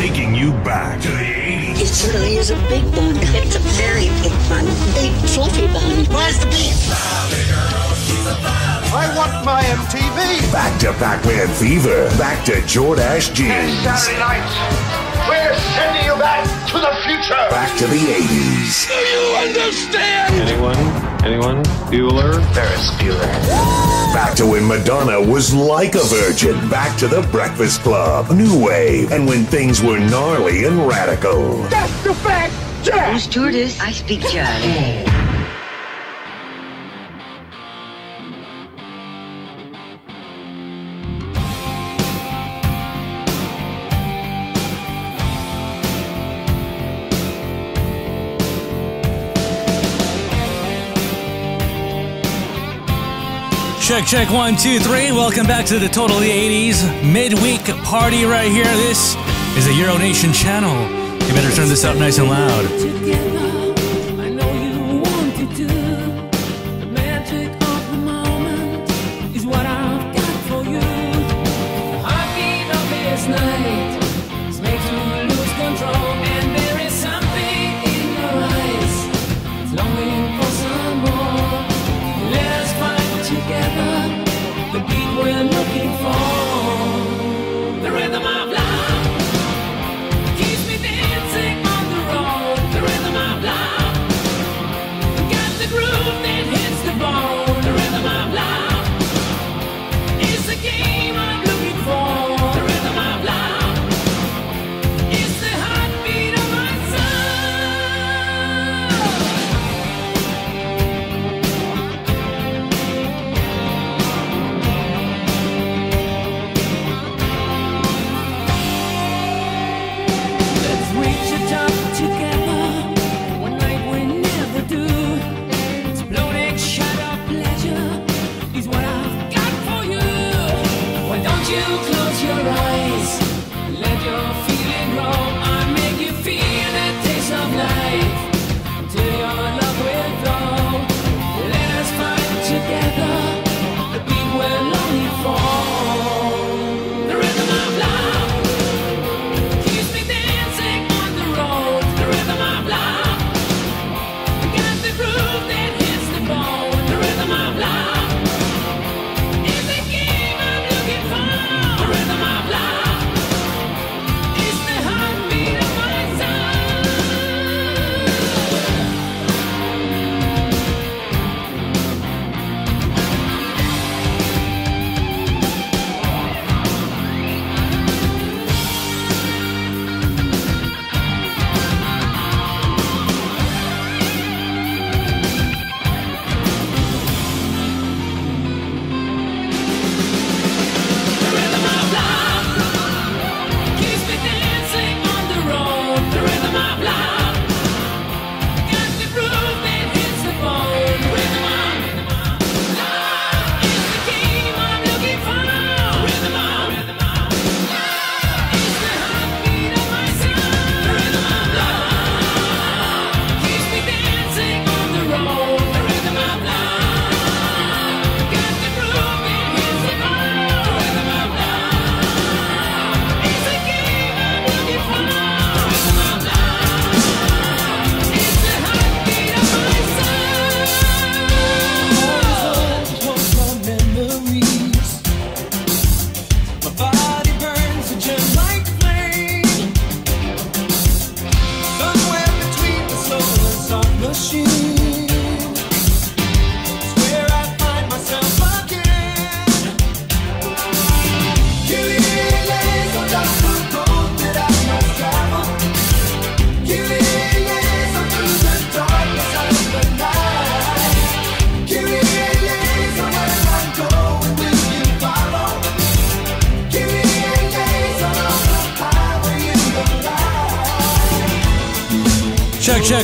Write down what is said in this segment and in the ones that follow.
taking you back to the 80s. It certainly is a big bun. It's a very big bun. Big fluffy bun. Where's the beef? I want my MTV. Back to Pac-Man Fever. Back to Jordache jeans. Saturday night, we're sending you back to the future. Back to the 80s. Do you understand? Anyone? Anyone? Bueller? Ferris Bueller. Back to when Madonna was like a virgin. Back to the Breakfast Club. New Wave. And when things were gnarly and radical. That's the fact, Jack. Who's stewardess? I speak judge. Check, check, one, two, three. Welcome back to the Totally 80s midweek party right here. This is the Euro Nation channel. You better turn this up nice and loud.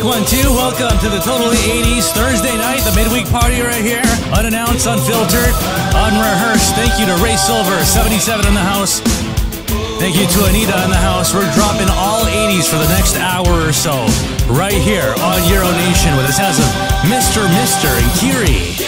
One, two. Welcome to the Totally 80s Thursday night, the midweek party right here. Unannounced, unfiltered, unrehearsed. Thank you to Ray Silver, 77 in the house. Thank you to Anita in the house. We're dropping all 80s for the next hour or so, right here on Euro Nation with the sounds of Mr. Mister and Kyrie.